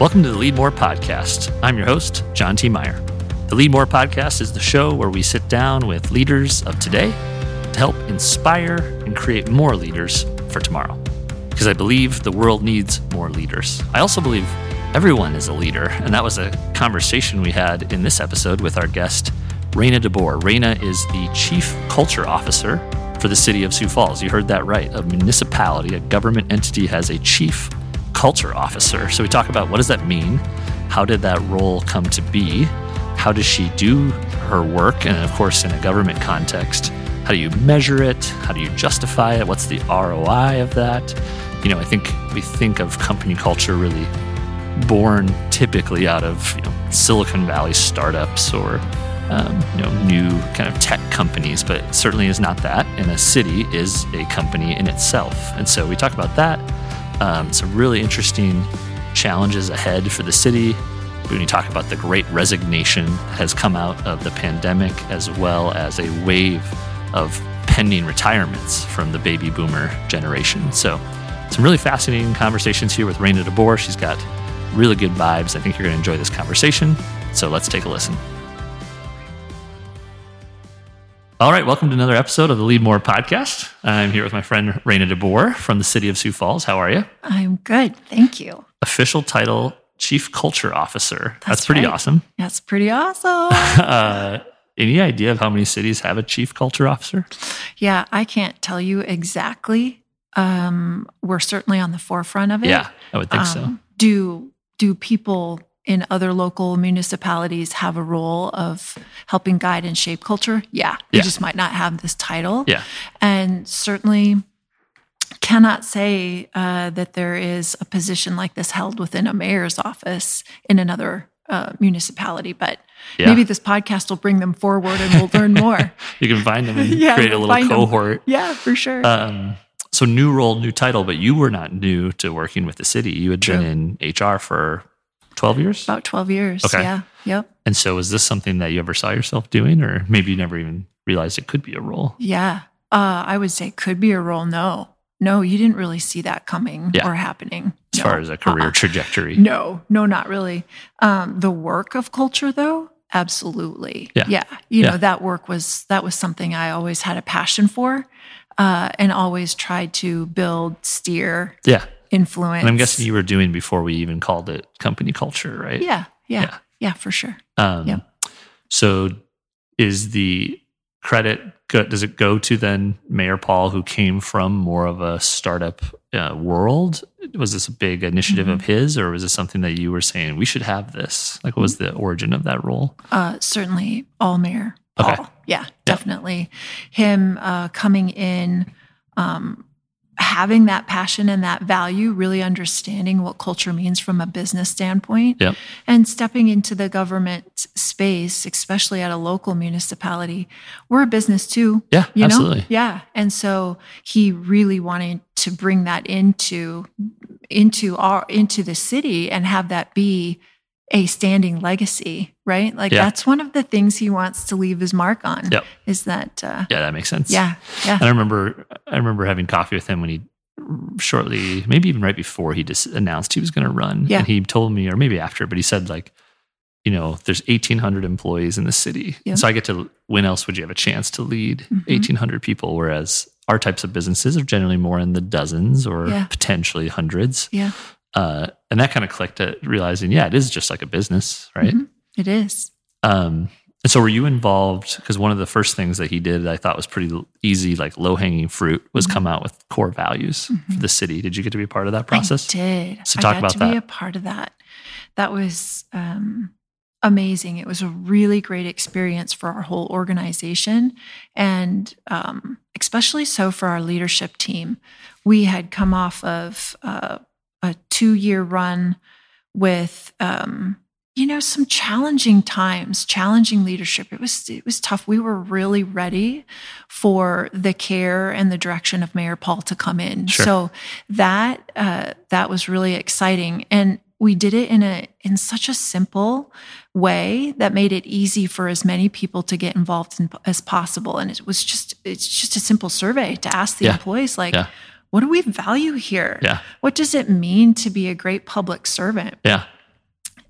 Welcome to the Lead More Podcast. I'm your host, John T. Meyer. The Lead More Podcast is the show where we sit down with leaders of today to help inspire and create more leaders for tomorrow. Because I believe the world needs more leaders. I also believe everyone is a leader, and that was a conversation we had in this episode with our guest, Raina DeBoer. Raina is the Chief Culture Officer for the city of Sioux Falls. You heard that right. A municipality, a government entity, has a chief culture officer. So we talk about what does that mean? How did that role come to be? How does she do her work? And of course, in a government context, how do you measure it? How do you justify it? What's the ROI of that? You know, I think we think of company culture really born typically out of you know, Silicon Valley startups or um, you know new kind of tech companies, but certainly is not that. And a city is a company in itself. And so we talk about that. Um, some really interesting challenges ahead for the city. When you talk about the great resignation that has come out of the pandemic, as well as a wave of pending retirements from the baby boomer generation. So, some really fascinating conversations here with Raina DeBoer. She's got really good vibes. I think you're going to enjoy this conversation. So, let's take a listen. All right, welcome to another episode of the Lead More podcast. I'm here with my friend Raina DeBoer from the city of Sioux Falls. How are you? I'm good. Thank you. Official title Chief Culture Officer. That's, That's pretty right. awesome. That's pretty awesome. uh, any idea of how many cities have a Chief Culture Officer? Yeah, I can't tell you exactly. Um, we're certainly on the forefront of it. Yeah, I would think um, so. Do do people in other local municipalities have a role of helping guide and shape culture? Yeah. You just might not have this title. Yeah. And certainly cannot say uh, that there is a position like this held within a mayor's office in another uh, municipality, but yeah. maybe this podcast will bring them forward and we'll learn more. you can find them and yeah, create a little cohort. Them. Yeah, for sure. Um, so new role, new title, but you were not new to working with the city. You had True. been in HR for 12 years? About 12 years. Okay. Yeah. Yep. And so is this something that you ever saw yourself doing, or maybe you never even realized it could be a role? Yeah. Uh, I would say could be a role. No. No, you didn't really see that coming yeah. or happening. As no. far as a career uh-uh. trajectory. No, no, not really. Um, the work of culture, though, absolutely. Yeah. Yeah. You yeah. know, that work was, that was something I always had a passion for uh, and always tried to build, steer. Yeah influence. And I'm guessing you were doing before we even called it company culture, right? Yeah, yeah, yeah, yeah for sure. Um, yeah. So, is the credit go, does it go to then Mayor Paul, who came from more of a startup uh, world? Was this a big initiative mm-hmm. of his, or was this something that you were saying we should have this? Like, what was the origin of that role? Uh, certainly, all Mayor Paul. Okay. Yeah, definitely. Yeah. Him uh, coming in. Um, having that passion and that value, really understanding what culture means from a business standpoint, yep. and stepping into the government space, especially at a local municipality, we're a business too. Yeah, you absolutely. Know? Yeah, and so he really wanted to bring that into into our into the city and have that be a standing legacy, right? Like yeah. that's one of the things he wants to leave his mark on. Yep. Is that? Uh, yeah, that makes sense. Yeah, yeah. And I remember, I remember having coffee with him when he shortly, maybe even right before he just announced he was going to run. Yeah. And he told me, or maybe after, but he said like, you know, there's 1,800 employees in the city, yep. so I get to. When else would you have a chance to lead mm-hmm. 1,800 people? Whereas our types of businesses are generally more in the dozens or yeah. potentially hundreds. Yeah. Uh, and that kind of clicked at realizing, yeah, it is just like a business, right? Mm-hmm. It is. Um, and so were you involved? Because one of the first things that he did I thought was pretty easy, like low hanging fruit, was mm-hmm. come out with core values mm-hmm. for the city. Did you get to be a part of that process? I did. So talk I got about to that. Be a part of that. That was um, amazing. It was a really great experience for our whole organization, and um, especially so for our leadership team. We had come off of uh, a two year run with um, you know some challenging times challenging leadership. It was it was tough. We were really ready for the care and the direction of mayor paul to come in. Sure. so that uh, that was really exciting. And we did it in a in such a simple way that made it easy for as many people to get involved in, as possible. And it was just it's just a simple survey to ask the yeah. employees like yeah what do we value here? Yeah. What does it mean to be a great public servant? Yeah.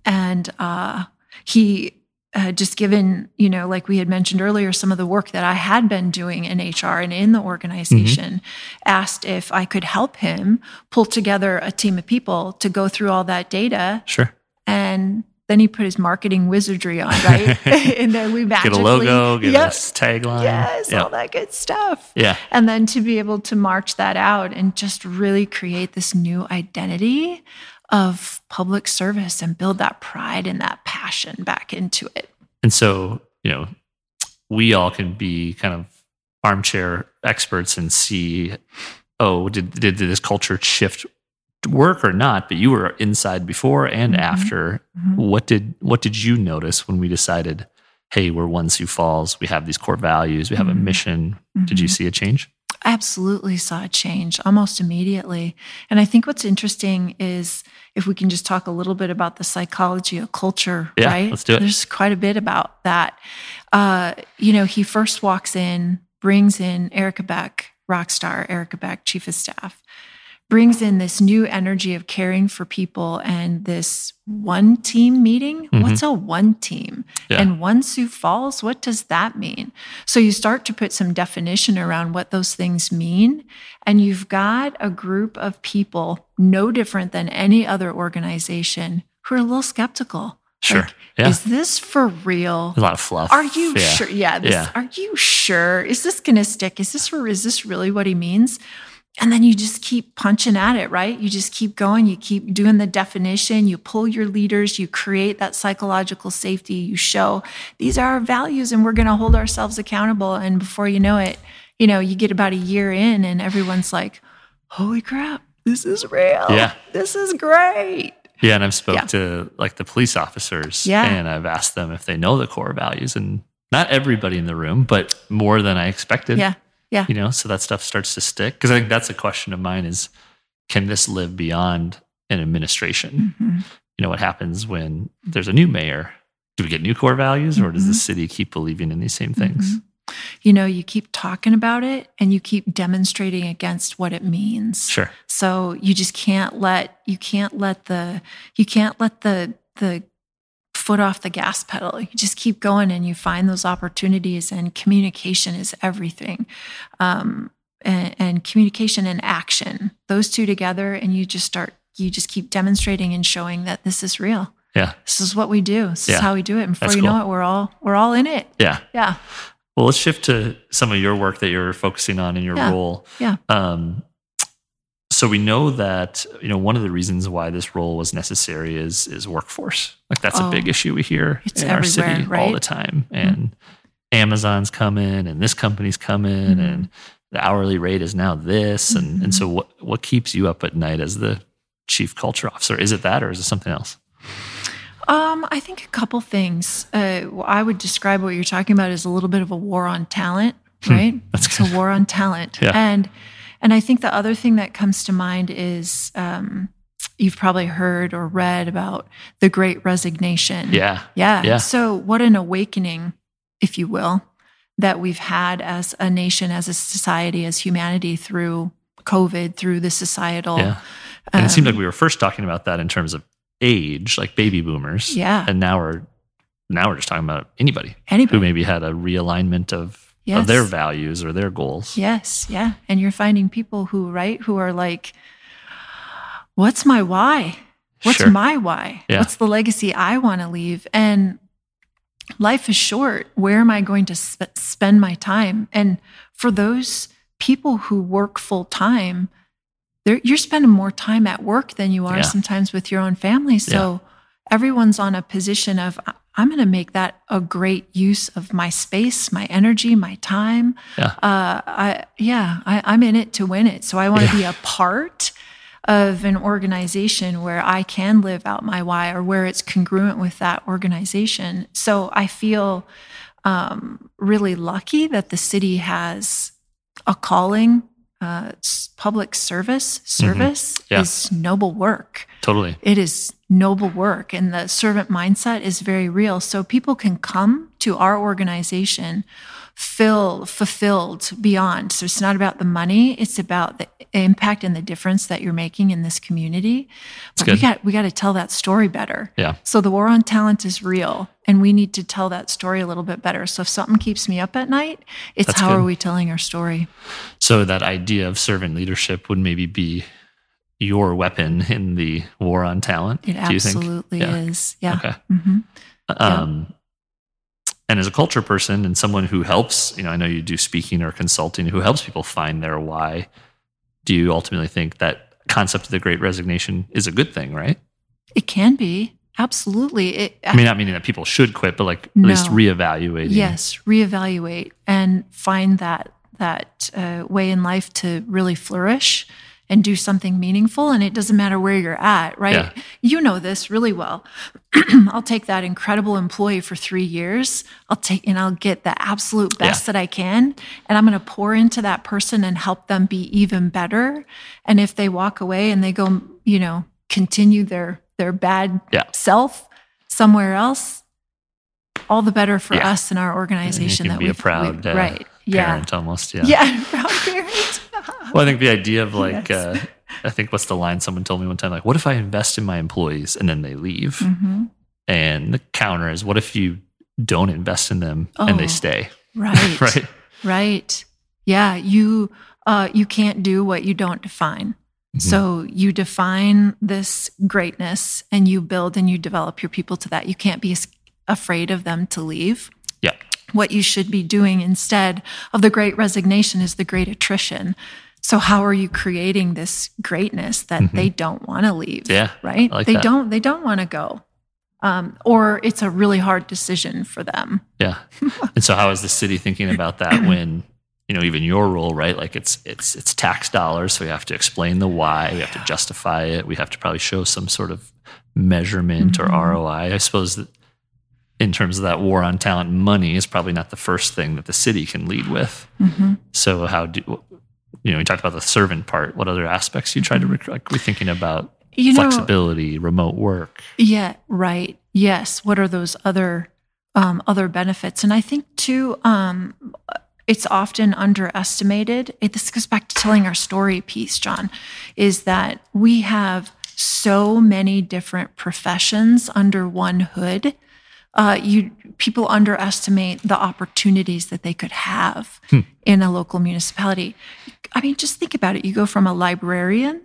and uh, he had just given, you know, like we had mentioned earlier, some of the work that I had been doing in HR and in the organization, asked if I could help him pull together a team of people to go through all that data. Sure. And then he put his marketing wizardry on, right? and then we magically Get a logo, get Yep. a tagline. Yes, Yeah. all that good stuff. Yeah. And then to be able to march that out and just really create this new identity of public service and build that pride and that passion back into it. And so, you know, we all can be kind of armchair experts and see, oh, did did this culture shift work or not? But you were inside before and Mhm. after. Mhm. What did what did you notice when we decided, hey, we're one Sioux Falls, we have these core values, we have a Mhm. mission. Did you Mhm. see a change? absolutely saw a change almost immediately. And I think what's interesting is if we can just talk a little bit about the psychology of culture, Yeah, right? let's do it. There's quite a bit about that. Uh, you know, he first walks in, brings in Erica Beck, rock star Erica Beck, chief of staff, brings in this new energy of caring for people and this one team meeting. Mhm. What's a one team? Yeah. And one Sioux Falls, what does that mean? So you start to put some definition around what those things mean. And you've got a group of people, no different than any other organization, who are a little skeptical. Sure. Like, Yeah. Is this for real? a lot of fluff. Are you Yeah. sure? Yeah, this, Yeah. Are you sure? Is this going to stick? Is this for? Is this really what he means? And then you just keep punching at it, right? You just keep going. You keep doing the definition. You pull your leaders. You create that psychological safety. You show these are our values, and we're going to hold ourselves accountable. And before you know it, you know you get about a year in, and everyone's like, "Holy crap, this is real. Yeah. this is great." Yeah, and I've spoke Yeah. to like the police officers, Yeah. and I've asked them if they know the core values, and not everybody in the room, but more than I expected. Yeah, yeah. you know, so that stuff starts to stick. Because I think that's a question of mine: is can this live beyond an administration? Mhm. You know, what happens when there's a new mayor? Do we get new core values, or does the Mhm. city keep believing in these same things? Mhm. You know, you keep talking about it and you keep demonstrating against what it means. Sure. So you just can't let you can't let the you can't let the the foot off the gas pedal. You just keep going and you find those opportunities and communication is everything. Um, and, and communication and action, those two together, and you just start you just keep demonstrating and showing that this is real. Yeah. This is what we do. This Yeah. is how we do it. And before That's you cool. know it, we're all we're all in it. Yeah. Yeah. Well, let's shift to some of your work that you're focusing on in your Yeah. role. Yeah. Um, so we know that you know one of the reasons why this role was necessary is is workforce. Like that's a Oh, big issue we hear in our city all right? Mm-hmm. the time. And Amazon's coming, and this company's coming, Mhm. and the hourly rate is now this. And and Mhm. so what what keeps you up at night as the chief culture officer? Is it that, or is it something else? Um, I think a couple things. Uh, I would describe what you're talking about as a little bit of a war on talent, right? Hmm, that's it's good. a war on talent, Yeah. and and I think the other thing that comes to mind is um, you've probably heard or read about the Great Resignation. Yeah. yeah, Yeah. So what an awakening, if you will, that we've had as a nation, as a society, as humanity through COVID, through the societal. Yeah. And it seemed like um, we were first talking about that in terms of age, like baby boomers. Yeah. And now we're now we're just talking about anybody anybody who maybe had a realignment of of their values or their goals. Yes, yeah. And you're finding people who, right, who are like, what's my why? What's Sure. my why? Yeah. What's the legacy I want to leave? And life is short. Where am I going to sp- spend my time? And for those people who work full time, you're spending more time at work than you are Yeah. sometimes with your own family. So everyone's on a position of, "I- I'm going to make that a great use of my space, my energy, my time. Yeah. Uh, I, yeah, I, I'm in it to win it. So I want to Yeah. be a part of an organization where I can live out my why or where it's congruent with that organization. So I feel um, really lucky that the city has a calling. Uh, public service service Mm-hmm. Yeah. is noble work. Totally. It is noble work, and the servant mindset is very real. So people can come to our organization fill fulfilled beyond. So it's not about the money; it's about the impact and the difference that you're making in this community. But we got we got to tell that story better. Yeah. So the war on talent is real, and we need to tell that story a little bit better. So if something keeps me up at night, it's That's how good. are we telling our story? So that idea of servant leadership would maybe be your weapon in the war on talent. It do you think? absolutely Yeah. is. Yeah. Okay. hmm Um, and as a culture person and someone who helps, you know, I know you do speaking or consulting, who helps people find their why. Do you ultimately think that concept of the Great Resignation is a good thing, right? It can be absolutely. It, I mean, not meaning that people should quit, but like at least No. reevaluating. Yes, reevaluate and find that that uh, way in life to really flourish and do something meaningful. And it doesn't matter where you're at, right? Yeah. You know this really well. I'll take that incredible employee for three years. I'll take and I'll get the absolute best Yeah. that I can, and I'm going to pour into that person and help them be even better. And if they walk away and they go, you know, continue their their bad Yeah. self somewhere else, all the better for us and our And organization can that be a proud we've- uh, right yeah parent almost. Yeah. yeah proud parent Well, I think the idea of like, Yes. uh, I think what's the line someone told me one time, like, what if I invest in my employees and then they leave? Mhm. And the counter is, what if you don't invest in them and they Oh, stay? right right. right yeah you uh you can't do what you don't define Mhm. so you define this greatness and you build and you develop your people to that you can't be afraid of them to leave Yeah. What you should be doing instead of the great resignation is the great attrition so how are you creating this greatness that Mhm. they don't want to leave Yeah. right like they that. don't they don't want to go um, or it's a really hard decision for them Yeah. and so how is the city thinking about that when, you know, even your role, right? Like it's it's it's tax dollars, so we have to explain the why, we have to justify it, we have to probably show some sort of measurement or Mhm. ROI. I suppose that in terms of that war on talent, money is probably not the first thing that the city can lead with. Mhm. So how do you know, we talked about the servant part. What other aspects you try to rec- like we're thinking about you know flexibility, remote work. Yeah, right. Yes. What are those other um, other benefits? And I think too, um, it's often underestimated. It, this goes back to telling our story piece, John, is that we have so many different professions under one hood. Uh, you people underestimate the opportunities that they could have in a local municipality. I mean, just think about it. You go from a librarian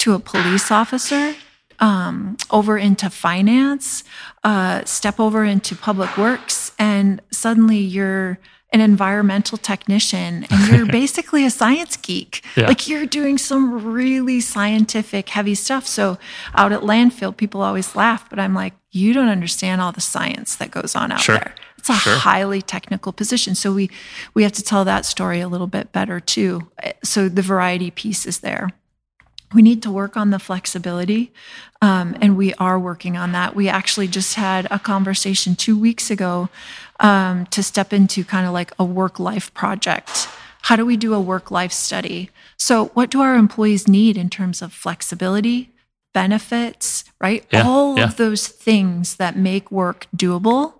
to a police officer um, over into finance, uh, step over into public works, and suddenly you're an environmental technician and you're basically a science geek. Yeah. Like you're doing some really scientific, heavy stuff. So out at landfill, people always laugh, but I'm like, you don't understand all the science that goes on out Sure. there. It's a Sure. highly technical position. So we we have to tell that story a little bit better too. Eh, so the variety piece is there we need to work on the flexibility um, and we are working on that. We actually just had a conversation two weeks ago um, to step into kind of like a work life project. How do we do a work life study? So what do our employees need in terms of flexibility benefits right? Yeah, all yeah. of those things that make work doable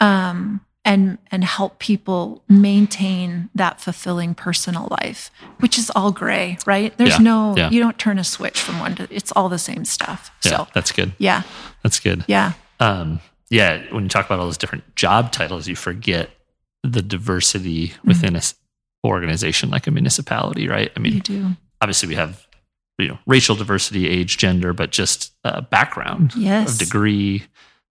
um, and and help people maintain that fulfilling personal life, which is all gray, right? There's Yeah, no yeah. you don't turn a switch from one to it's all the same stuff. Yeah, So that's good. yeah, That's good. yeah, um, yeah, when you talk about all those different job titles, you forget the diversity within a organization like a municipality, right? I you mean, do. obviously we have you know racial diversity, age, gender, but just uh, background, Yes. of degree,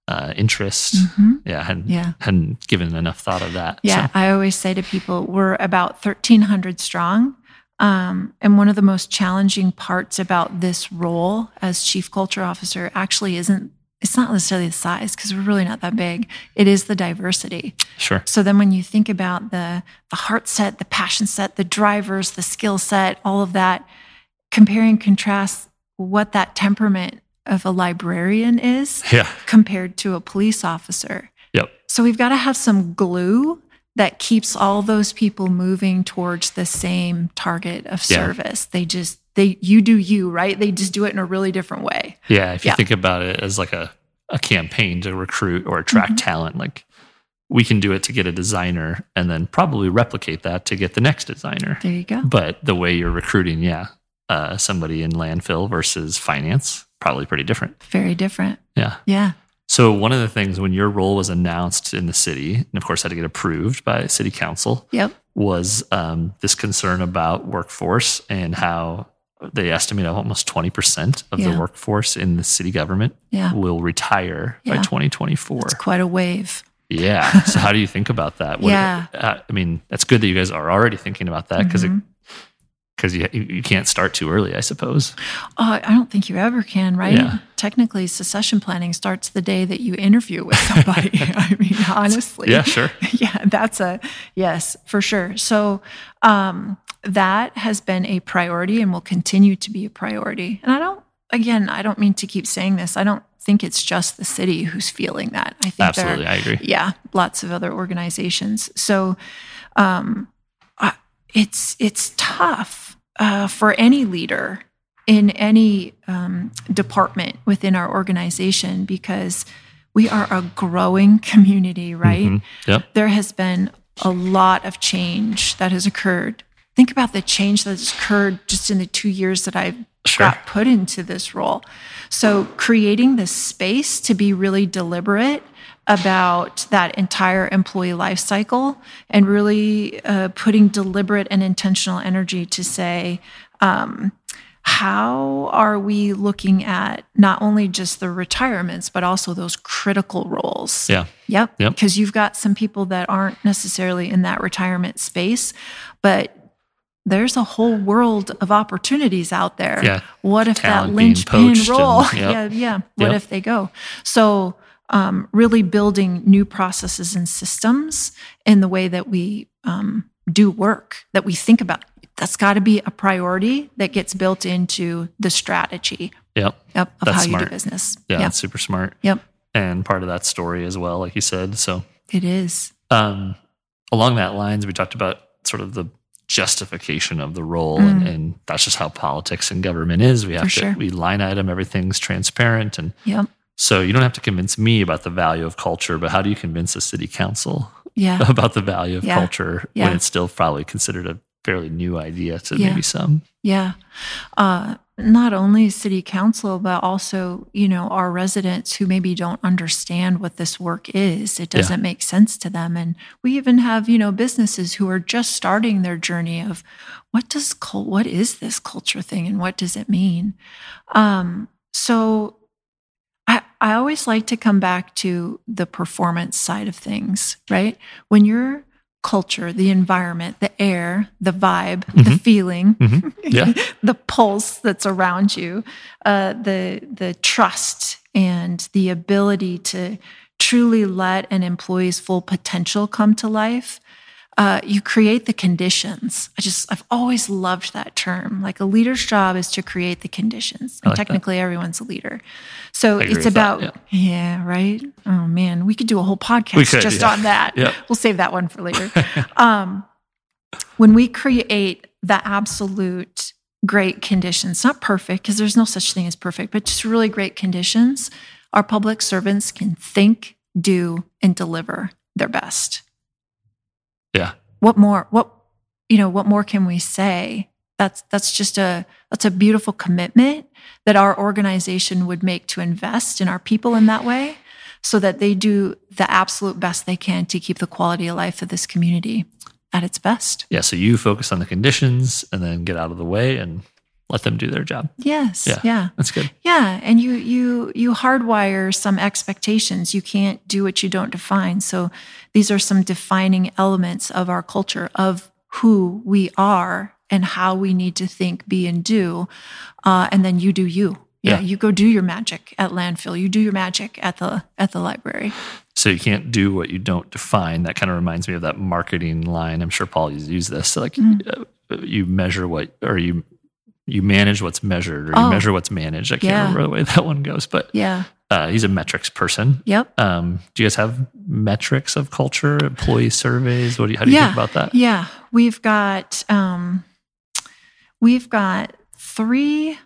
uh, interest. Mhm. Yeah, hadn't Yeah. hadn't given enough thought of that. Yeah, So, I always say to people, we're about 1,300 strong. Um, and one of the most challenging parts about this role as chief culture officer actually isn't, it's not necessarily the size because we're really not that big. It is the diversity. sure. So then when you think about the the heart set, the passion set, the drivers, the skill set, all of that, compare and contrast what that temperament of a librarian is Yeah. compared to a police officer. Yep. So we've got to have some glue that keeps all those people moving towards the same target of Yeah. service. They just they you do you, right? They just do it in a really different way. Yeah. If you Yeah. think about it as like a, a campaign to recruit or attract Mhm. talent, like we can do it to get a designer and then probably replicate that to get the next designer. There you go. But the way you're recruiting, yeah, uh, somebody in landfill versus finance, probably pretty different. Very different. Yeah. Yeah. So one of the things when your role was announced in the city, and of course had to get approved by city council, Yep. was um, this concern about workforce and how they estimate almost 20% of Yeah. the workforce in the city government Yeah. will retire by 2024. It's quite a wave. Yeah. So how do you think about that? Yeah. uh, I mean, that's good that you guys are already thinking about that because Mhm. Because you, you can't start too early, I suppose. Oh, I don't think you ever can, right? Yeah. Technically, succession planning starts the day that you interview with somebody. I mean, honestly. Yeah, sure. yeah, that's a yes, for sure. So um, that has been a priority and will continue to be a priority. And I don't, again, I don't mean to keep saying this. I don't think it's just the city who's feeling that. I think Absolutely, I agree. yeah, lots of other organizations. So um, I, it's it's tough uh, for any leader in any um, department within our organization because we are a growing community, right? Mhm. Yep. There has been a lot of change that has occurred. Think about the change that has occurred just in the two years that I've Sure. got put into this role. So, creating this space to be really deliberate about that entire employee life cycle and really uh, putting deliberate and intentional energy to say, um, how are we looking at not only just the retirements, but also those critical roles? Yeah. Yep. Yep. Because you've got some people that aren't necessarily in that retirement space, but there's a whole world of opportunities out there. Yeah. What if Talent that linchpin role? and- yep. Yeah, yeah. What Yep. if they go? So, um, really building new processes and systems in the way that we um, do work, that we think about. That's got to be a priority that gets built into the strategy Yep. yep, of That's how you smart. do business. Yeah, Yep. that's super smart. Yep. And part of that story as well, like you said. So It is. um, along that lines, we talked about sort of the justification of the role, and, Mm. and that's just how politics and government is. We have For to sure. we line item everything's transparent, and Yep. So you don't have to convince me about the value of culture, but how do you convince a city council Yeah. about the value of Yeah. culture Yeah. when it's still probably considered a fairly new idea to maybe some? Yeah. Uh, not only city council, but also, you know, our residents who maybe don't understand what this work is. It doesn't make sense to them. And we even have, you know, businesses who are just starting their journey of what does cult, what is this culture thing and what does it mean? Um, so I, always like to come back to the performance side of things, right? When your culture, the environment, the air, the vibe, the Mhm. feeling, Mhm. Yeah. the pulse that's around you, uh, the the trust and the ability to truly let an employee's full potential come to life. Uh, you create the conditions. I just I've always loved that term. Like a leader's job is to create the conditions, I like that. technically everyone's a leader. So it's with that, about yeah. right. Oh man, we could do a whole podcast could, just yeah. on that. Yep. We'll save that one for later. um, when we create the absolute great conditions, not perfect, because there's no such thing as perfect, but just really great conditions, our public servants can think, do, and deliver their best. Yeah. What more? What you know? What more can we say? That's that's just a that's a beautiful commitment that our organization would make to invest in our people in that way, so that they do the absolute best they can to keep the quality of life of this community at its best. Yeah. So you focus on the conditions and then get out of the way and let them do their job. Yes. Yeah. yeah. That's good. Yeah, and you you you hardwire some expectations. You can't do what you don't define. So these are some defining elements of our culture of who we are and how we need to think, be, and do. Uh, and then you do you. Yeah, Yeah. you go do your magic at landfill. You do your magic at the at the library. So you can't do what you don't define. That kind of reminds me of that marketing line. I'm sure Paul used this. So like Mm. uh, you measure what, or you you manage what's measured, or you Oh. measure what's managed. I can't Yeah. remember the way that one goes, but Yeah. uh, he's a metrics person. Yep. Um, do you guys have metrics of culture, employee surveys? What do you, how do you Yeah. think about that? Yeah, we've got um, we've got three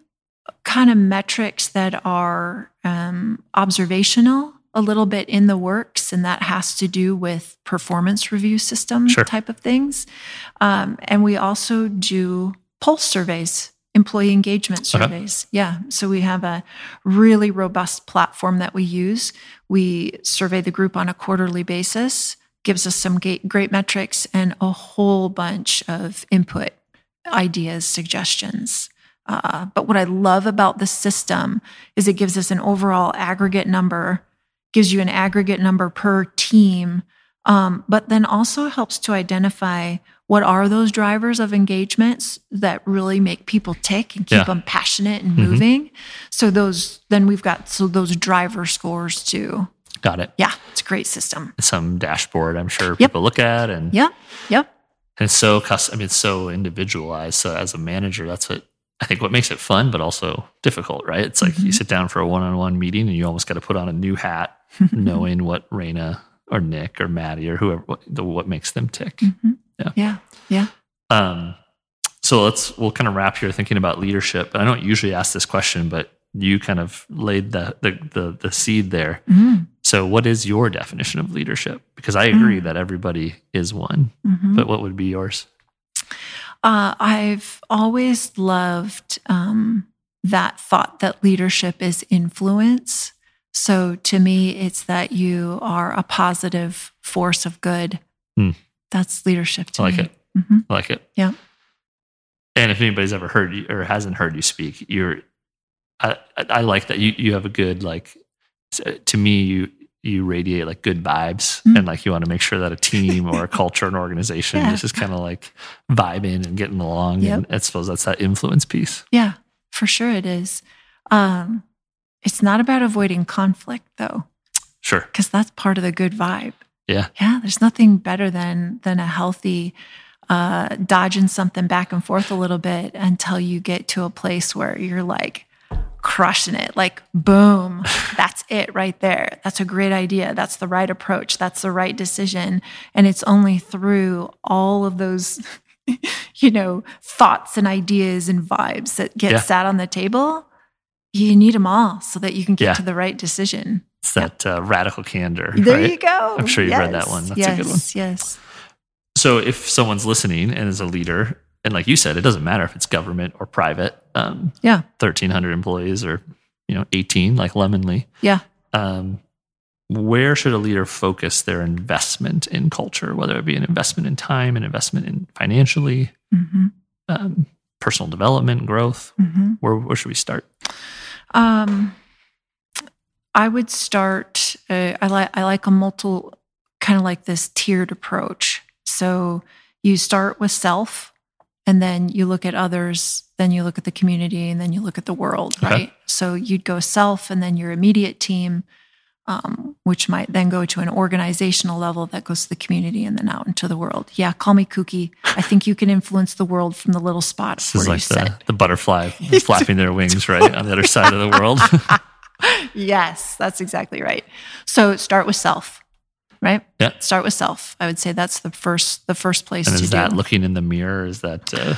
kind of metrics that are um, observational a little bit in the works, and that has to do with performance review system Sure. type of things. Um, and we also do pulse surveys, employee engagement surveys. Yeah. So we have a really robust platform that we use. We survey the group on a quarterly basis, gives us some great metrics and a whole bunch of input, ideas, suggestions. Uh, but what I love about the system is it gives us an overall aggregate number, gives you an aggregate number per team, um, but then also helps to identify what are those drivers of engagements that really make people tick and keep Yeah. them passionate and Mhm. moving. So those, then we've got so those driver scores too. Got it. Yeah, it's a great system. Some dashboard, I'm sure Yep. people look at, and, yeah yep. and it's so custom. I mean, it's so individualized. So as a manager, that's what I think what makes it fun, but also difficult, right? It's like you Mhm. sit down for a one-on-one meeting, and you almost got to put on a new hat, knowing what Raina or Nick or Maddie or whoever what, the, what makes them tick. Mhm. Yeah. yeah, yeah. Um, so let's we'll kind of wrap here thinking about leadership. I don't usually ask this question, but you kind of laid the the the, the seed there. Mhm, So, what is your definition of leadership? Because I agree Mm. that everybody is one, mhm. but what would be yours? Uh, I've always loved um, that thought that leadership is influence. So to me, it's that you are a positive force of good. Hmm. That's leadership to I like me. it. Mhm. I like it. Yeah. And if anybody's ever heard you or hasn't heard you speak, you're. I I like that you you have a good like. To me, you you radiate like good vibes, Mm. and like you want to make sure that a team or a culture, an organization, Yeah. is just kind of like vibing and getting along. Yep. And I suppose that's that influence piece. Yeah, for sure it is. Um, it's not about avoiding conflict though, Sure. because that's part of the good vibe. Yeah. Yeah, there's nothing better than than a healthy uh, dodging something back and forth a little bit until you get to a place where you're like crushing it. Like, boom, that's it right there. That's a great idea. That's the right approach. That's the right decision. And it's only through all of those, you know, thoughts and ideas and vibes that get Yeah. sat on the table. You need them all so that you can get Yeah. to the right decision. It's that uh, radical candor. There right? you go. I'm sure you've read that one. That's a good one. Yes. So if someone's listening and is a leader, and like you said, it doesn't matter if it's government or private, um, Yeah. 1,300 employees or, you know, 18 like Lemonly, Yeah. um, where should a leader focus their investment in culture, whether it be an investment in time, an investment in financially, hmm um, personal development, growth? hmm Where, where should we start? Um, I would start. Uh, I like. I like a multiple, kind of like this tiered approach. So you start with self, and then you look at others, then you look at the community, and then you look at the world. Okay. Right. So you'd go self, and then your immediate team, um, which might then go to an organizational level that goes to the community, and then out into the world. Yeah, call me kooky. I think you can influence the world from the little spot This is like the, the butterfly flapping their wings, right? On the other side of the world. yes, that's exactly right. So start with self, right? Yeah. Start with self. I would say that's the first the first place and to is that do. looking in the mirror? Is that uh,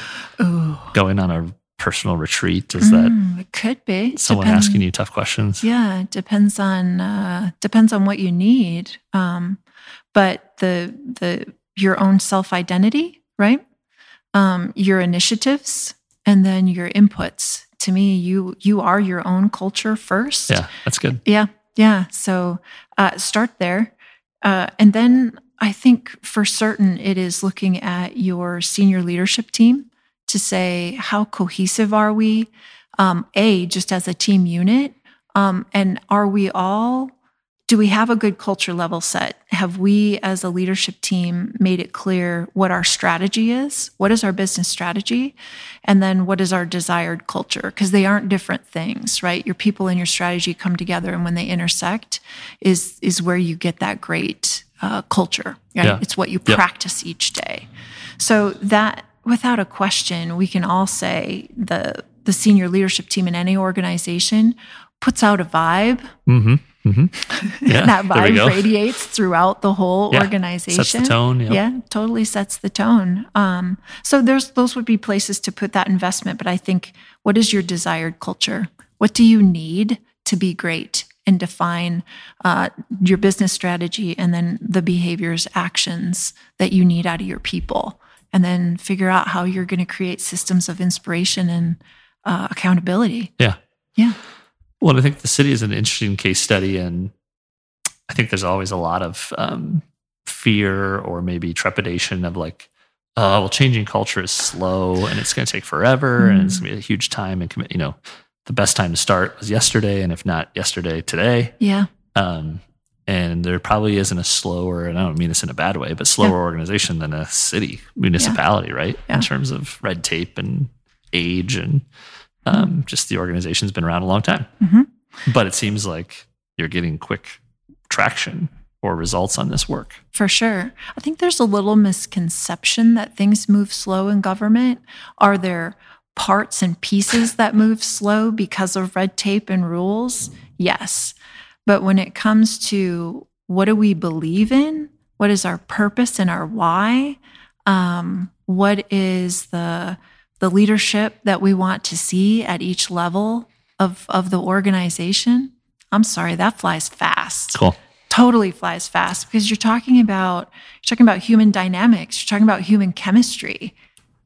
going on a personal retreat? Is that Mm, it could be someone Depend- asking you tough questions? Yeah, depends on uh, depends on what you need. Um, but the the your own self identity, right? Um, your initiatives, and then your inputs. To me, you you are your own culture first. Yeah, that's good. Yeah, yeah. So uh, start there, uh, and then I think for certain it is looking at your senior leadership team to say how cohesive are we, um, a just as a team unit, um, and are we all? Do we have a good culture level set? Have we, as a leadership team, made it clear what our strategy is? What is our business strategy? And then what is our desired culture? Because they aren't different things, right? Your people and your strategy come together, and when they intersect, is is where you get that great uh, culture. Right? Yeah. It's what you Yep. practice each day. So that, without a question, we can all say the the senior leadership team in any organization puts out a vibe. Mm-hmm. Mm-hmm. Yeah, that vibe radiates throughout the whole Yeah, organization. Sets the tone. Yep. Yeah, totally sets the tone. Um, so there's those would be places to put that investment. But I think what is your desired culture? What do you need to be great? and define uh, your business strategy and then the behaviors, actions that you need out of your people, and then figure out how you're going to create systems of inspiration and uh, accountability. Yeah. Yeah. Well, I think the city is an interesting case study, and I think there's always a lot of um, fear or maybe trepidation of like, uh, well, changing culture is slow and it's going to take forever mm. and it's going to be a huge time and commit. You know, the best time to start was yesterday, and if not yesterday, today. Yeah. Um, and there probably isn't a slower, and I don't mean this in a bad way, but slower yeah. organization than a city municipality, yeah. right? Yeah. In terms of red tape and age and um, just the organization's been around a long time. Mm-hmm. But it seems like you're getting quick traction or results on this work. For sure. I think there's a little misconception that things move slow in government. Are there parts and pieces that move slow because of red tape and rules? Yes. But when it comes to what do we believe in? What is our purpose and our why? Um, what is the the leadership that we want to see at each level of, of the organization, I'm sorry, that flies fast. Cool. Totally flies fast because you're talking about you're talking about human dynamics, you're talking about human chemistry.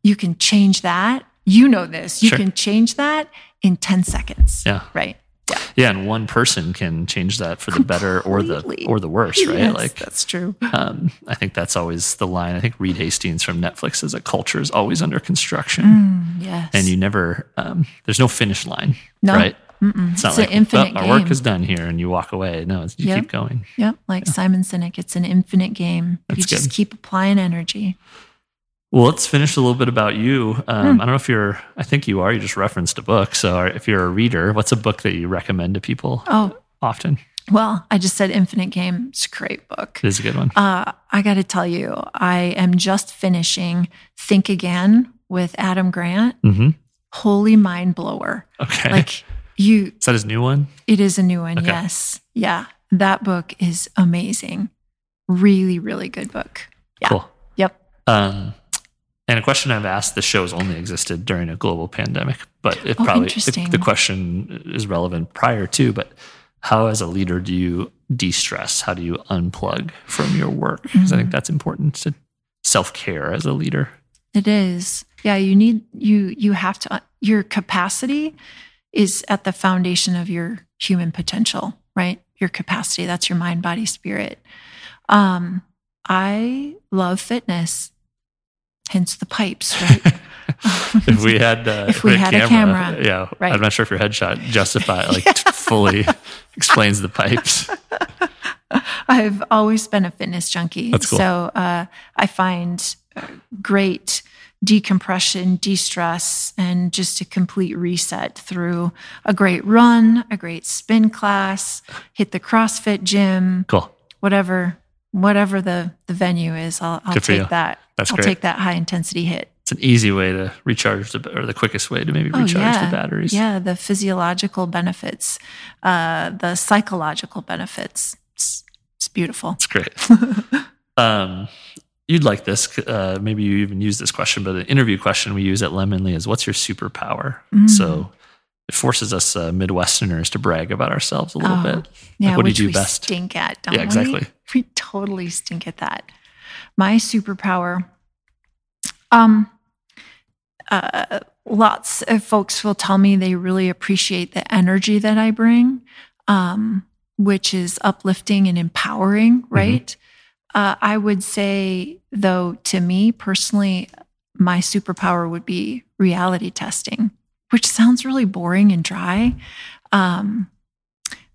You can change that. You know this. You sure. can change that in 10 seconds. Yeah. Right. Yeah. Yeah, and one person can change that for the better or the or the worse, right? Yes, like that's true. Um, I think that's always the line. I think Reed Hastings from Netflix says a culture is always under construction. Mm, yes, and you never. Um, there's no finish line, no. right? Mm-mm. It's not it's like an infinite oh, our work is done here and you walk away. No, you yep. keep going. Yep, like yeah. Simon Sinek, it's an infinite game. That's you just good. keep applying energy. Well, let's finish a little bit about you. Um, hmm. I don't know if you're, I think you are, you just referenced a book. So if you're a reader, what's a book that you recommend to people oh, often? Well, I just said Infinite Game. It's a great book. It is a good one. Uh, I got to tell you, I am just finishing Think Again with Adam Grant. Mm-hmm. Holy mind blower. Okay. Like you. Is that his new one? It is a new one. Okay. Yes. Yeah. That book is amazing. Really, really good book. Yeah. Cool. Yep. Um, and a question I've asked, the show's only existed during a global pandemic, but it oh, probably it, the question is relevant prior to. But how, as a leader, do you de-stress? How do you unplug from your work? Because mm-hmm. I think that's important to self-care as a leader. It is. Yeah, you need you you have to your capacity is at the foundation of your human potential, right? Your capacity, that's your mind, body, spirit. Um, I love fitness hence the pipes, right? if we had, uh, if we, had a camera, a camera, yeah, right. I'm not sure if your headshot justify like yeah. fully explains the pipes. I've always been a fitness junkie, That's cool. so uh, I find uh, great decompression, de-stress, and just a complete reset through a great run, a great spin class, hit the CrossFit gym, cool, whatever whatever the the venue is, I'll, I'll take that. That's I'll great. take that high intensity hit. It's an easy way to recharge the, or the quickest way to maybe oh, recharge oh, yeah. the batteries. Yeah, the physiological benefits, uh, the psychological benefits. It's, it's beautiful. It's great. um, you'd like this. Uh, maybe you even use this question, but an interview question we use at Lemonly is, "What's your superpower?" Mm. So it forces us uh, Midwesterners to brag about ourselves a little oh, bit. Yeah, like, what which do you do we best? Stink at, don't yeah, exactly. We? we totally stink at that. My superpower. Um, uh, lots of folks will tell me they really appreciate the energy that I bring, um, which is uplifting and empowering, mm-hmm. right? Mm-hmm. Uh, I would say, though, to me personally, my superpower would be reality testing which sounds really boring and dry. Um,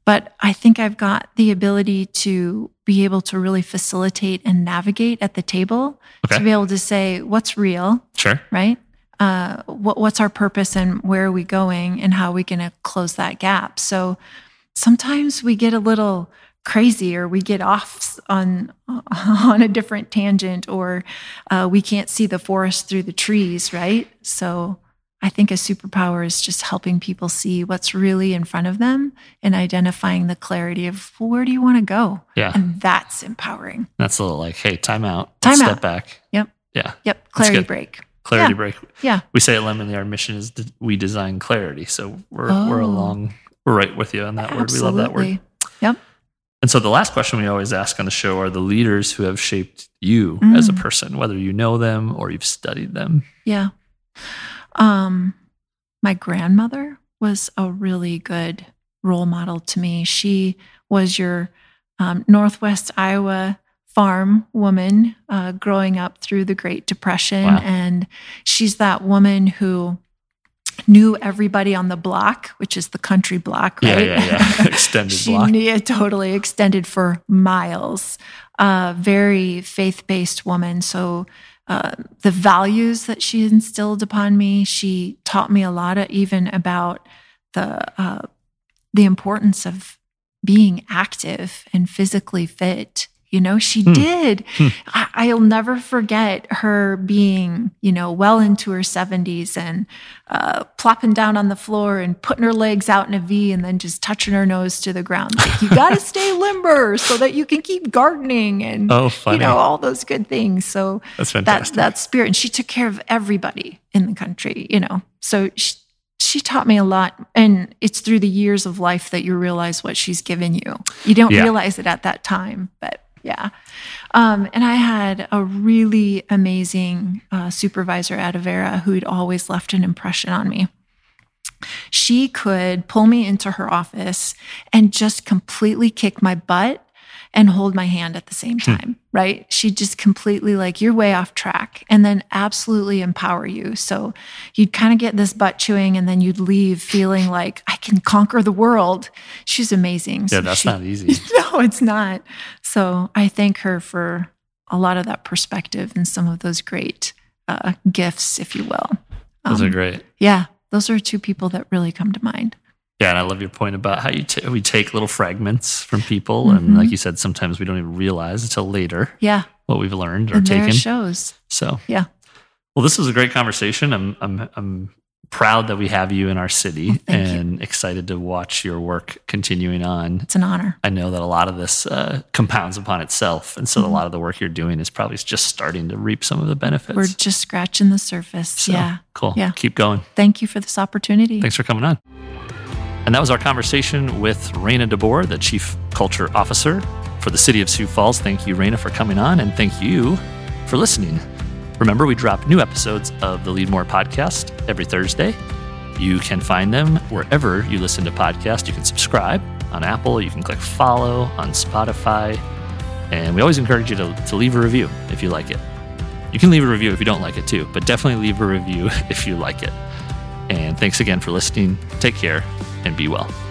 but I think I've got the ability to be able to really facilitate and navigate at the table okay. to be able to say what's real, sure, right? Uh, what, what's our purpose and where are we going and how are we going to close that gap? So sometimes we get a little crazy or we get off on on a different tangent or uh, we can't see the forest through the trees, right? So I think a superpower is just helping people see what's really in front of them and identifying the clarity of well, where do you want to go? Yeah. And that's empowering. That's a little like, hey, time out. Time Step out. back. Yep. Yeah. Yep. Clarity break. Clarity yeah. break. Yeah. We say at Lemonly, our mission is we design clarity. So we're, oh. we're along, we're right with you on that Absolutely. word. We love that word. Yep. And so the last question we always ask on the show are the leaders who have shaped you Mm. as a person, whether you know them or you've studied them. Yeah. Um, my grandmother was a really good role model to me. She was your um, Northwest Iowa farm woman uh, growing up through the Great Depression. Wow. And she's that woman who knew everybody on the block, which is the country block, right? yeah, yeah. Extended she block. knew it totally extended for miles. Uh, very faith based woman. So uh, the values that she instilled upon me, she taught me a lot, of, even about the uh, the importance of being active and physically fit. You know, she Hmm. did. Hmm. I, I'll never forget her being, you know, well into her 70s and uh, plopping down on the floor and putting her legs out in a V and then just touching her nose to the ground. Like, you got to stay limber so that you can keep gardening and, Oh, funny. you know, all those good things. So That's that, that spirit. And she took care of everybody in the country, you know. So she, she taught me a lot. And it's through the years of life that you realize what she's given you. You don't Yeah. realize it at that time, but yeah. Um, and I had a really amazing uh, supervisor at Avera who'd always left an impression on me. She could pull me into her office and just completely kick my butt and hold my hand at the same time, right? She'd just completely like, you're way off track, and then absolutely empower you. So you'd kind of get this butt chewing, and then you'd leave feeling like, I can conquer the world. She's amazing. yeah, So that's she- not easy. no, it's not. So I thank her for a lot of that perspective and some of those great uh, gifts, if you will. Those are Um, great. Yeah, those are two people that really come to mind. Yeah, and I love your point about how you ta we take little fragments from people, and Mhm. like you said, sometimes we don't even realize until later Yeah, what we've learned or and taken. shows. So Yeah. Well, this was a great conversation. I'm I'm I'm proud that we have you in our city Well, thank you. and excited to watch your work continuing on. It's an honor. I know that a lot of this uh, compounds upon itself, and so a Mhm. lot of the work you're doing is probably just starting to reap some of the benefits. We're just scratching the surface. So, yeah. cool. Yeah. keep going. Thank you for this opportunity. Thanks for coming on. And that was our conversation with Raina DeBoer, the Chief Culture Officer for the City of Sioux Falls. Thank you, Raina, for coming on, and thank you for listening. Remember, we drop new episodes of the Lead More podcast every Thursday. You can find them wherever you listen to podcasts. You can subscribe on Apple, you can click follow on Spotify, and we always encourage you to, to leave a review if you like it. You can leave a review if you don't like it too, but definitely leave a review if you like it. And thanks again for listening. Take care and be well.